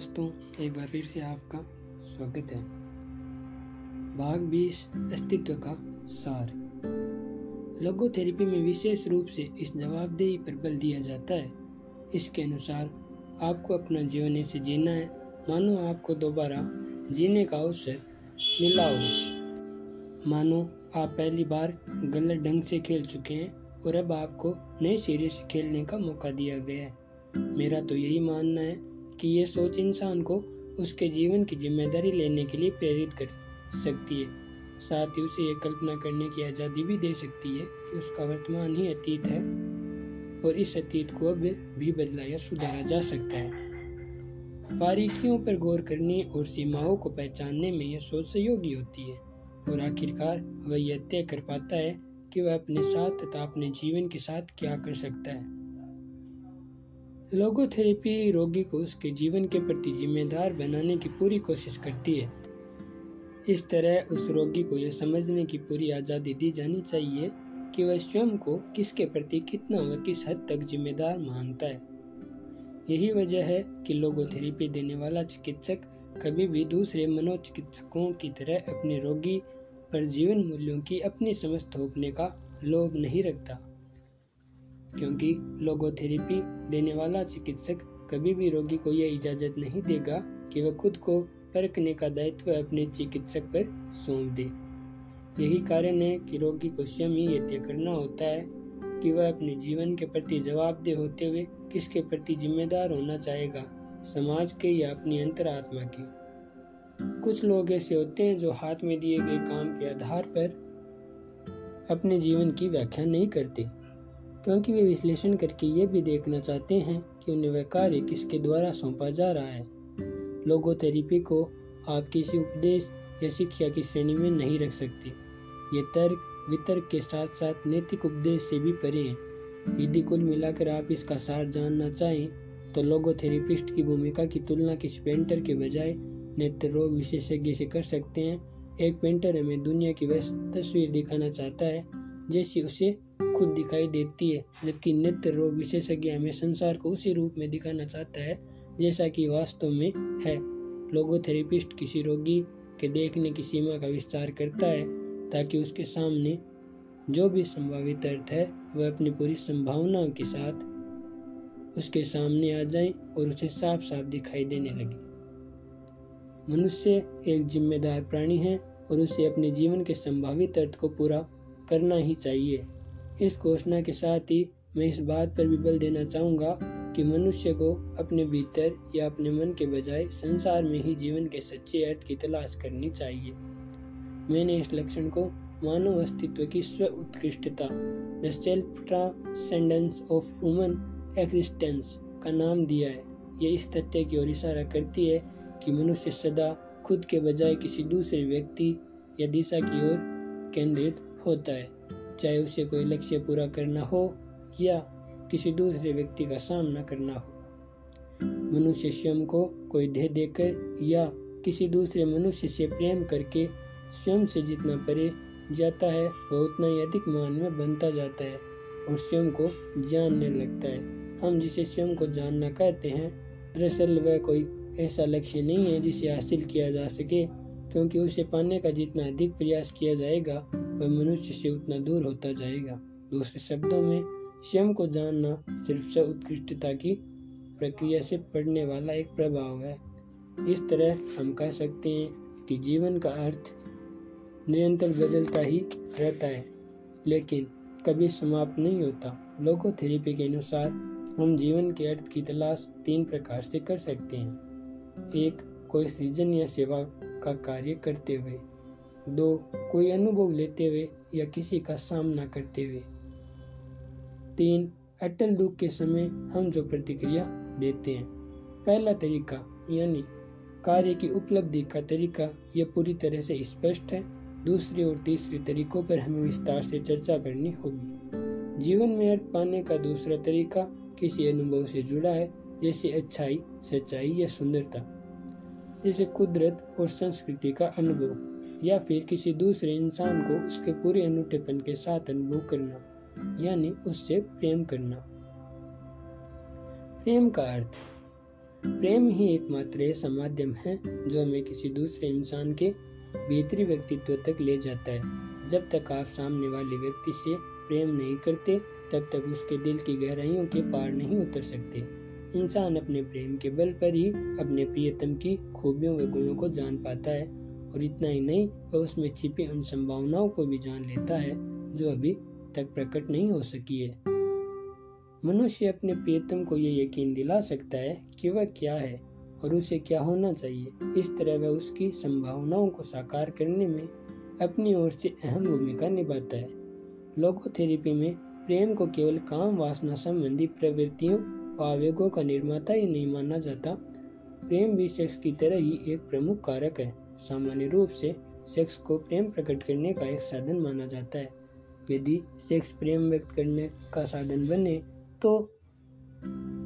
दोस्तों, एक बार फिर से आपका स्वागत है। भाग बीस, अस्तित्व का सार। लोगोथेरेपी में विशेष रूप से इस जवाबदेही पर बल दिया जाता है। इसके अनुसार, आपको अपना जीवन ऐसे जीना है। मानो आपको दोबारा जीने का अवसर मिला हो। मानो आप पहली बार गलत ढंग से खेल चुके हैं और अब आपको नए सिरे से खेलने का मौका दिया गया है। मेरा तो यही मानना है कि ये सोच इंसान को उसके जीवन की ज़िम्मेदारी लेने के लिए प्रेरित कर सकती है। साथ ही उसे ये कल्पना करने की आज़ादी भी दे सकती है कि उसका वर्तमान ही अतीत है और इस अतीत को अब भी बदला या सुधारा जा सकता है। बारीकियों पर गौर करने और सीमाओं को पहचानने में यह सोच सहयोगी होती है और आखिरकार वह यह तय कर पाता है कि वह अपने साथ तथा अपने जीवन के साथ क्या कर सकता है। लोगोथेरेपी रोगी को उसके जीवन के प्रति जिम्मेदार बनाने की पूरी कोशिश करती है। इस तरह उस रोगी को यह समझने की पूरी आज़ादी दी जानी चाहिए कि वह स्वयं को किसके प्रति कितना व किस हद तक जिम्मेदार मानता है। यही वजह है कि लोगोथेरेपी देने वाला चिकित्सक कभी भी दूसरे मनोचिकित्सकों की तरह अपने रोगी पर जीवन मूल्यों की अपनी समझ थोपने का लोभ नहीं रखता। क्योंकि लोगोथेरेपी देने वाला चिकित्सक कभी भी रोगी को यह इजाज़त नहीं देगा कि वह खुद को परखने का दायित्व अपने चिकित्सक पर सौंप दे। यही कारण है कि रोगी को स्वयं ही यह तय करना होता है कि वह अपने जीवन के प्रति जवाबदेह होते हुए किसके प्रति जिम्मेदार होना चाहेगा, समाज के या अपनी अंतरात्मा की। कुछ लोग ऐसे होते हैं जो हाथ में दिए गए काम के आधार पर अपने जीवन की व्याख्या नहीं करते। क्योंकि वे विश्लेषण करके ये भी देखना चाहते हैं कि उन्हें वह कार्य किसके द्वारा सौंपा जा रहा है। लोगोथेरेपी को आप किसी उपदेश या शिक्षा की श्रेणी में नहीं रख सकते। ये तर्क, वितर्क के साथ साथ नैतिक उपदेश से भी परे हैं। यदि कुल मिलाकर आप इसका सार जानना चाहें तो लोगोथेरेपिस्ट की भूमिका की तुलना किसी पेंटर के बजाय नेत्र रोग विशेषज्ञ से कर सकते हैं। एक पेंटर हमें दुनिया की वह तस्वीर दिखाना चाहता है, जैसी उसे खुद दिखाई देती है, जबकि नित्य रोग विशेषज्ञ हमें संसार को उसी रूप में दिखाना चाहता है, जैसा कि वास्तव में है। लोगोथेरेपिस्ट किसी रोगी के देखने की सीमा का विस्तार करता है, ताकि उसके सामने जो भी संभावित अर्थ है, वह अपनी पूरी संभावनाओं के साथ उसके सामने आ जाए और उसे साफ़ साफ़ दिखाई देने लगे। मनुष्य एक जिम्मेदार प्राणी है और उसे अपने जीवन के संभावित अर्थ को पूरा करना ही चाहिए। इस घोषणा के साथ ही मैं इस बात पर भी बल देना चाहूँगा कि मनुष्य को अपने भीतर या अपने मन के बजाय संसार में ही जीवन के सच्चे अर्थ की तलाश करनी चाहिए। मैंने इस लक्षण को मानव अस्तित्व की स्व उत्कृष्टता the self transcendence of human existence का नाम दिया है। ये इस तथ्य की ओर इशारा करती है कि मनुष्य सदा खुद के बजाय किसी दूसरे व्यक्ति या दिशा की ओर केंद्रित होता है। चाहे उसे कोई लक्ष्य पूरा करना हो या किसी दूसरे व्यक्ति का सामना करना हो। मनुष्य स्वयं को कोई ध्येय देकर या किसी दूसरे मनुष्य से प्रेम करके स्वयं से जितना परे जाता है, वह उतना ही अधिक मान में बनता जाता है और स्वयं को जानने लगता है। हम जिसे स्वयं को जानना कहते हैं, दरअसल वह कोई ऐसा लक्ष्य नहीं है जिसे हासिल किया जा सके, क्योंकि उसे पाने का जितना अधिक प्रयास किया जाएगा वह मनुष्य से उतना दूर होता जाएगा। दूसरे शब्दों में, स्वयं को जानना सिर्फ़ से उत्कृष्टता की प्रक्रिया से पड़ने वाला एक प्रभाव है। इस तरह हम कह सकते हैं कि जीवन का अर्थ निरंतर बदलता ही रहता है, लेकिन कभी समाप्त नहीं होता। लोगोथेरेपी के अनुसार, हम जीवन के अर्थ की तलाश तीन प्रकार से कर सकते हैं। एक, कोई सृजन या सेवा का कार्य करते हुए। दो कोई अनुभव लेते हुए या किसी का सामना करते हुए। तीन, अटल दुख के समय हम जो प्रतिक्रिया देते हैं। पहला तरीका, यानी कार्य की उपलब्धि का तरीका यह पूरी तरह से स्पष्ट है। दूसरे और तीसरे तरीकों पर हमें विस्तार से चर्चा करनी होगी। जीवन में अर्थ पाने का दूसरा तरीका किसी अनुभव से जुड़ा है, जैसे अच्छाई, सच्चाई या सुंदरता। जैसे कुदरत और संस्कृति का अनुभव। या फिर किसी दूसरे इंसान को उसके पूरे अनूठेपन के साथ अनुभव करना, यानी उससे प्रेम करना। प्रेम का अर्थ, प्रेम ही एकमात्र ऐसा माध्यम है जो हमें किसी दूसरे इंसान के बेहतरी व्यक्तित्व तक ले जाता है। जब तक आप सामने वाले व्यक्ति से प्रेम नहीं करते, तब तक उसके दिल की गहराइयों के पार नहीं उतर सकते। इंसान अपने प्रेम के बल पर ही अपने प्रियतम की खूबियों व गुणों को जान पाता है। और इतना ही नहीं, वह उसमें छिपी उन संभावनाओं को भी जान लेता है, जो अभी तक प्रकट नहीं हो सकी है। मनुष्य अपने प्रियतम को यह यकीन दिला सकता है कि वह क्या है और उसे क्या होना चाहिए। इस तरह वह उसकी संभावनाओं को साकार करने में अपनी ओर से अहम भूमिका निभाता है। लोकोथेरेपी में प्रेम को केवल काम, वासना संबंधी प्रवृत्तियों व आवेगों का निर्माता ही नहीं माना जाता। प्रेम भी सेक्स की तरह ही एक प्रमुख कारक है। सामान्य रूप से सेक्स को प्रेम प्रकट करने का एक साधन माना जाता है। यदि सेक्स प्रेम व्यक्त करने का साधन बने तो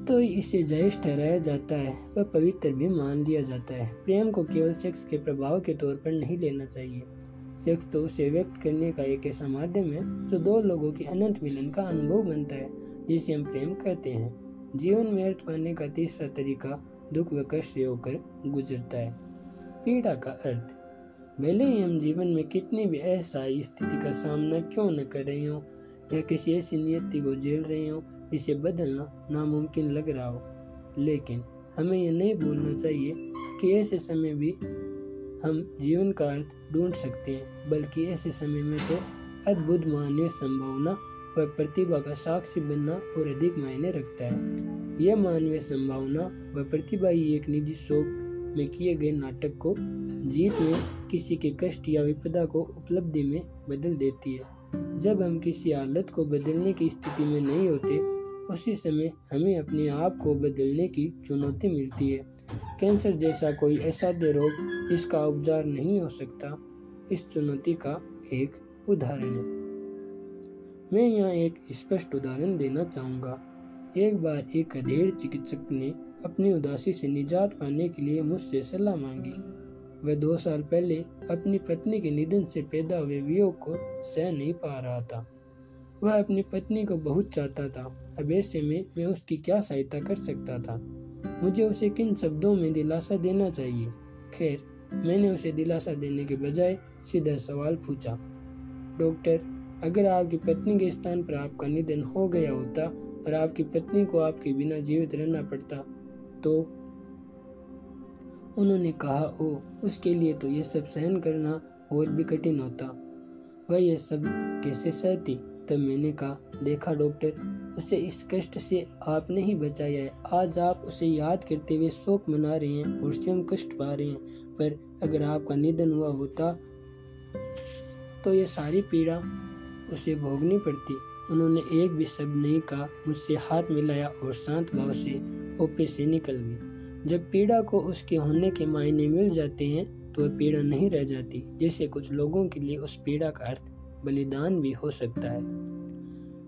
तो इसे जायज़ ठहराया जाता है व पवित्र भी मान लिया जाता है। प्रेम को केवल सेक्स के प्रभाव के तौर पर नहीं लेना चाहिए। सेक्स तो उसे व्यक्त करने का एक ऐसा माध्यम है, जो दो लोगों के अनंत मिलन का अनुभव बनता है, जिसे हम प्रेम कहते हैं। जीवन में अर्थ पाने का तीसरा तरीका दुख व कष्ट होकर गुजरता है। पीड़ा का अर्थ, भले ही हम जीवन में कितनी भी ऐसा स्थिति का सामना क्यों न कर रहे हो, या किसी ऐसी नियति को झेल रहे हो, जिसे बदलना नामुमकिन लग रहा हो, लेकिन हमें यह नहीं भूलना चाहिए कि ऐसे समय भी हम जीवन का अर्थ ढूंढ सकते हैं, बल्कि ऐसे समय में तो अद्भुत मानवीय संभावना व प्रतिभा का साक्षी बनना और अधिक मायने रखता है। यह मानवीय संभावना व प्रतिभा ही एक निजी शौक में किए गए नाटक को जीत में, किसी के कष्ट या विपदा को उपलब्धि में बदल देती है। जब हम किसी हालत को बदलने की स्थिति में नहीं होते, उसी समय हमें अपने आप को बदलने की चुनौती मिलती है। कैंसर जैसा कोई असाध्य रोग इसका उपचार नहीं हो सकता। इस चुनौती का एक उदाहरण है। मैं यहाँ एक स्पष्ट उदाहरण देना चाहूँगा। एक बार एक अधेड़ चिकित्सक ने अपनी उदासी से निजात पाने के लिए मुझसे सलाह मांगी। वह दो साल पहले अपनी पत्नी के निधन से पैदा हुए वियोग को सह नहीं पा रहा था। वह अपनी पत्नी को बहुत चाहता था। अब ऐसे में मैं उसकी क्या सहायता कर सकता था? मुझे उसे किन शब्दों में दिलासा देना चाहिए? खैर, मैंने उसे दिलासा देने के बजाय सीधा सवाल पूछा, डॉक्टर, अगर आपकी पत्नी के स्थान पर आपका निधन हो गया होता और आपकी पत्नी को आपके बिना जीवित रहना पड़ता तो उन्होंने कहा ओ उसके लिए तो ये सब सहन करना और भी कठिन होता। वह यह सब कैसे सहती? तब मैंने कहा, देखा, डॉक्टर, उसे इस कष्ट से आपने ही बचाया है। आज आप उसे याद करते हुए शोक मना रहे हैं और स्वयं कष्ट पा रहे हैं। पर अगर आपका निधन हुआ होता तो ये सारी पीड़ा उसे भोगनी पड़ती। उन्होंने एक भी शब्द नहीं कहा, मुझसे हाथ मिलाया और शांत भाव से ओपे से निकल गई जब पीड़ा को उसके होने के मायने मिल जाते हैं तो वह पीड़ा नहीं रह जाती, जैसे कुछ लोगों के लिए उस पीड़ा का अर्थ बलिदान भी हो सकता है।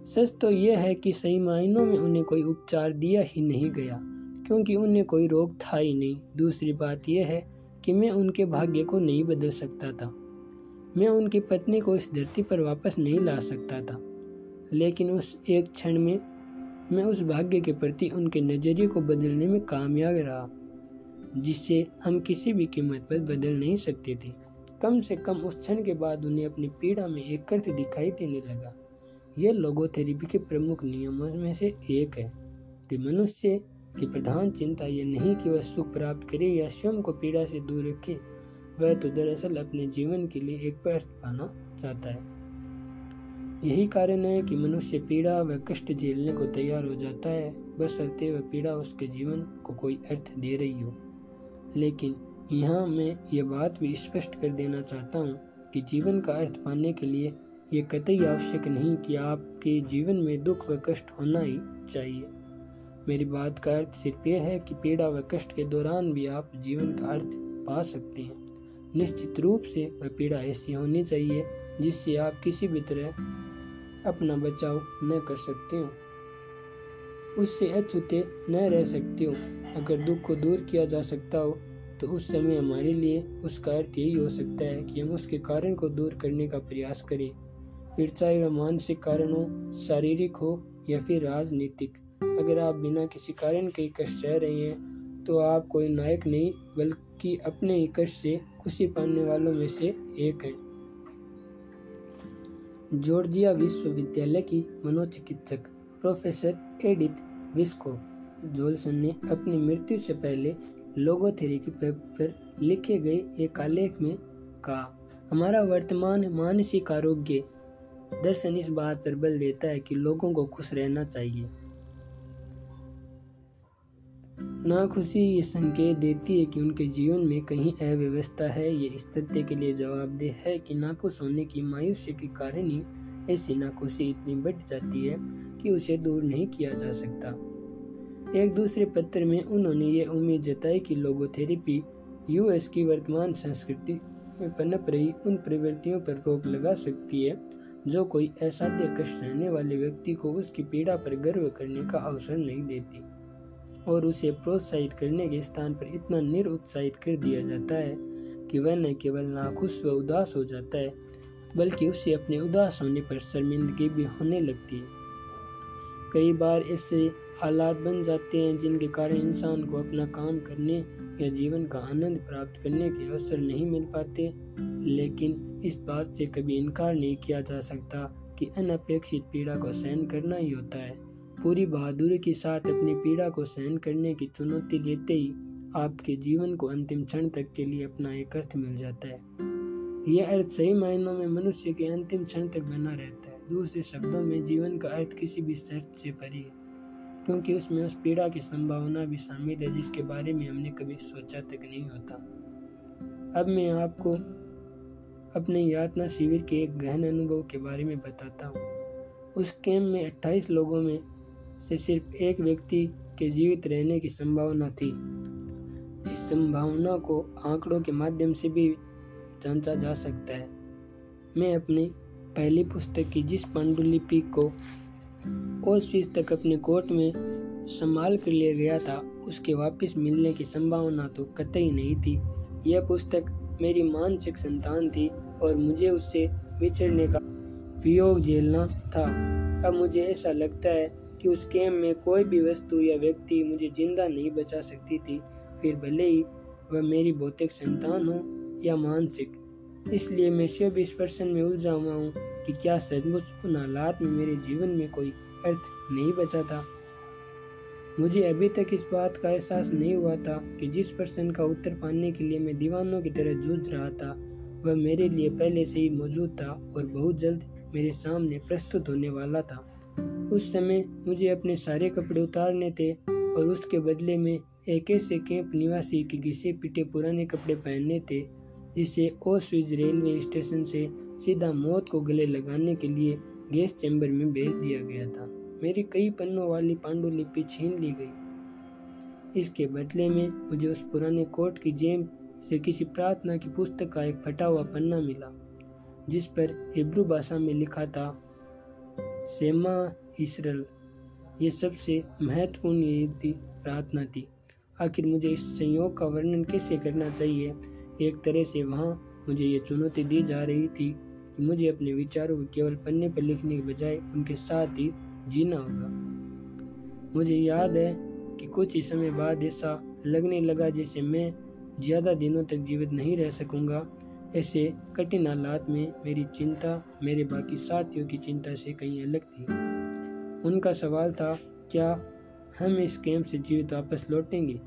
सच तो यह है कि सही मायनों में उन्हें कोई उपचार दिया ही नहीं गया, क्योंकि उन्हें कोई रोग था ही नहीं। दूसरी बात यह है कि मैं उनके भाग्य को नहीं बदल सकता था। मैं उनकी पत्नी को इस धरती पर वापस नहीं ला सकता था। लेकिन उस एक क्षण में मैं उस भाग्य के प्रति उनके नज़रिए को बदलने में कामयाब रहा, जिससे हम किसी भी कीमत पर बदल नहीं सकते थे। कम से कम उस क्षण के बाद उन्हें अपनी पीड़ा में एक अर्थ दिखाई देने लगा। यह लोगोथेरेपी के प्रमुख नियमों में से एक है कि मनुष्य की प्रधान चिंता यह नहीं कि वह सुख प्राप्त करे या स्वयं को पीड़ा से दूर रखे, वह तो दरअसल अपने जीवन के लिए एक अर्थ पाना चाहता है। यही कारण है कि मनुष्य पीड़ा व कष्ट झेलने को तैयार हो जाता है, बस बशर्ते वह पीड़ा उसके जीवन को कोई अर्थ दे रही हो। लेकिन यहाँ मैं ये बात भी स्पष्ट कर देना चाहता हूँ कि जीवन का अर्थ पाने के लिए ये कतई आवश्यक नहीं कि आपके जीवन में दुख व कष्ट होना ही चाहिए। मेरी बात का अर्थ सिर्फ़ यह है कि पीड़ा व कष्ट के दौरान भी आप जीवन का अर्थ पा सकते हैं। निश्चित रूप से वह पीड़ा ऐसी होनी चाहिए जिससे आप किसी भी तरह अपना बचाव न कर सकते हो। उससे अछूते न रह सकते हो। अगर दुख को दूर किया जा सकता हो तो उस समय हमारे लिए उसका अर्थ यही हो सकता है कि हम उसके कारण को दूर करने का प्रयास करें। फिर चाहे वह मानसिक कारण हो, शारीरिक हो, या फिर राजनीतिक। अगर आप बिना किसी कारण के कष्ट रह रहे हैं तो आप कोई नायक नहीं, बल्कि अपने ही कष्ट से खुशी पाने वालों में से एक हैं। जॉर्जिया विश्वविद्यालय की मनोचिकित्सक प्रोफेसर एडिथ विस्कोफ जोल्सन ने अपनी मृत्यु से पहले लोगोथेरी लोगोथेरेपी पर लिखे गए एक आलेख में कहा, हमारा वर्तमान मानसिक आरोग्य दर्शन इस बात पर बल देता है कि लोगों को खुश रहना चाहिए। नाखुशी ये संकेत देती है कि उनके जीवन में कहीं अव्यवस्था है। ये इस तथ्य के लिए जवाबदेह है कि नाखुश होने की मायूसी के कारण ही ऐसी नाखुशी इतनी बढ़ जाती है कि उसे दूर नहीं किया जा सकता। एक दूसरे पत्र में उन्होंने ये उम्मीद जताई कि लोगोथेरेपी, यूएस की वर्तमान संस्कृति में पनप रही उन प्रवृत्तियों पर रोक लगा सकती है, जो कोई असाध्य कष्ट रहने वाले व्यक्ति को उसकी पीड़ा पर गर्व करने का अवसर नहीं देती। और उसे प्रोत्साहित करने के स्थान पर इतना निरुत्साहित कर दिया जाता है कि वह न केवल नाखुश व उदास हो जाता है, बल्कि उसे अपने उदास होने पर शर्मिंदगी भी होने लगती है। कई बार ऐसे हालात बन जाते हैं जिनके कारण इंसान को अपना काम करने या जीवन का आनंद प्राप्त करने के अवसर नहीं मिल पाते, लेकिन इस बात से कभी इनकार नहीं किया जा सकता कि अनपेक्षित पीड़ा को सहन करना ही होता है। पूरी बहादुरी के साथ अपनी पीड़ा को सहन करने की चुनौती लेते ही आपके जीवन को अंतिम क्षण तक के लिए अपना एक अर्थ मिल जाता है। यह अर्थ सही मायनों में मनुष्य के अंतिम क्षण तक बना रहता है। दूसरे शब्दों में, जीवन का अर्थ किसी भी शर्त से परी है, क्योंकि उसमें उस पीड़ा की संभावना भी शामिल है जिसके बारे में हमने कभी सोचा तक नहीं होता। अब मैं आपको अपने यातना शिविर के एक गहन अनुभव के बारे में बताता हूँ। उस कैम्प में 28 लोगों में से सिर्फ़ एक व्यक्ति के जीवित रहने की संभावना थी। इस संभावना को आंकड़ों के माध्यम से भी जांचा जा सकता है। मैं अपनी पहली पुस्तक की जिस पांडुलिपि को ओस तक अपने कोर्ट में संभाल कर लिया गया था, उसके वापस मिलने की संभावना तो कतई नहीं थी। यह पुस्तक मेरी मानसिक संतान थी और मुझे उससे विछड़ने का वियोग झेलना था। अब मुझे ऐसा लगता है कि उस गेम में कोई भी वस्तु या व्यक्ति मुझे ज़िंदा नहीं बचा सकती थी, फिर भले ही वह मेरी भौतिक संतान हो या मानसिक। इसलिए मैं शिव इस प्रश्न में उलझा हुआ हूँ कि क्या सचमुच उन हालात में मेरे जीवन में कोई अर्थ नहीं बचा था। मुझे अभी तक इस बात का एहसास नहीं हुआ था कि जिस प्रश्न का उत्तर पाने के लिए मैं दीवानों की तरह जूझ रहा था, वह मेरे लिए पहले से ही मौजूद था और बहुत जल्द मेरे सामने प्रस्तुत होने वाला था। उस समय मुझे अपने सारे कपड़े उतारने थे और उसके बदले में एक ऐसे कैंप निवासी के घिसे पिटे पुराने कपड़े पहनने थे, जिसे ओस्विज रेलवे स्टेशन से सीधा मौत को गले लगाने के लिए गैस चैम्बर में भेज दिया गया था। मेरी कई पन्नों वाली पांडुलिपि छीन ली गई। इसके बदले में मुझे उस पुराने कोर्ट की जेब से किसी प्रार्थना की पुस्तक का एक फटा हुआ पन्ना मिला, जिस पर हिब्रू भाषा में लिखा था, सेमा इसरल ये सबसे महत्वपूर्ण थी प्रार्थना थी। आखिर मुझे इस संयोग का वर्णन कैसे करना चाहिए? एक तरह से वहाँ मुझे ये चुनौती दी जा रही थी कि मुझे अपने विचारों को केवल पन्ने पर लिखने के बजाय उनके साथ ही जीना होगा। मुझे याद है कि कुछ ही समय बाद ऐसा लगने लगा जैसे मैं ज़्यादा दिनों तक जीवित नहीं रह सकूँगा। ऐसे कठिन हालात में मेरी चिंता, मेरे बाकी साथियों की चिंता से कहीं अलग थी। उनका सवाल था, क्या हम इस कैंप से जीवित वापस लौटेंगे?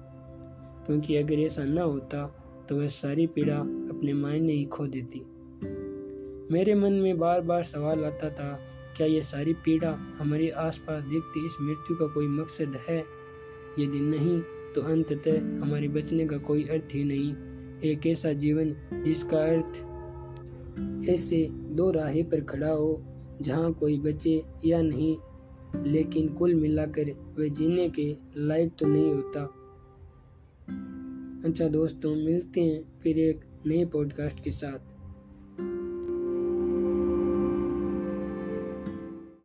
क्योंकि अगर ऐसा न होता तो वह सारी पीड़ा अपने मायने ही खो देती। मेरे मन में बार बार सवाल आता था, क्या यह सारी पीड़ा हमारे आसपास दिखती इस मृत्यु का कोई मकसद है? यदि नहीं तो अंततः हमारे बचने का कोई अर्थ ही नहीं। एक ऐसा जीवन, जिसका अर्थ ऐसे दो राहें पर खड़ा हो, जहाँ कोई बचे या नहीं लेकिन कुल मिलाकर वे जीने के लायक तो नहीं होता। अच्छा दोस्तों, मिलते हैं फिर एक नए पॉडकास्ट के साथ।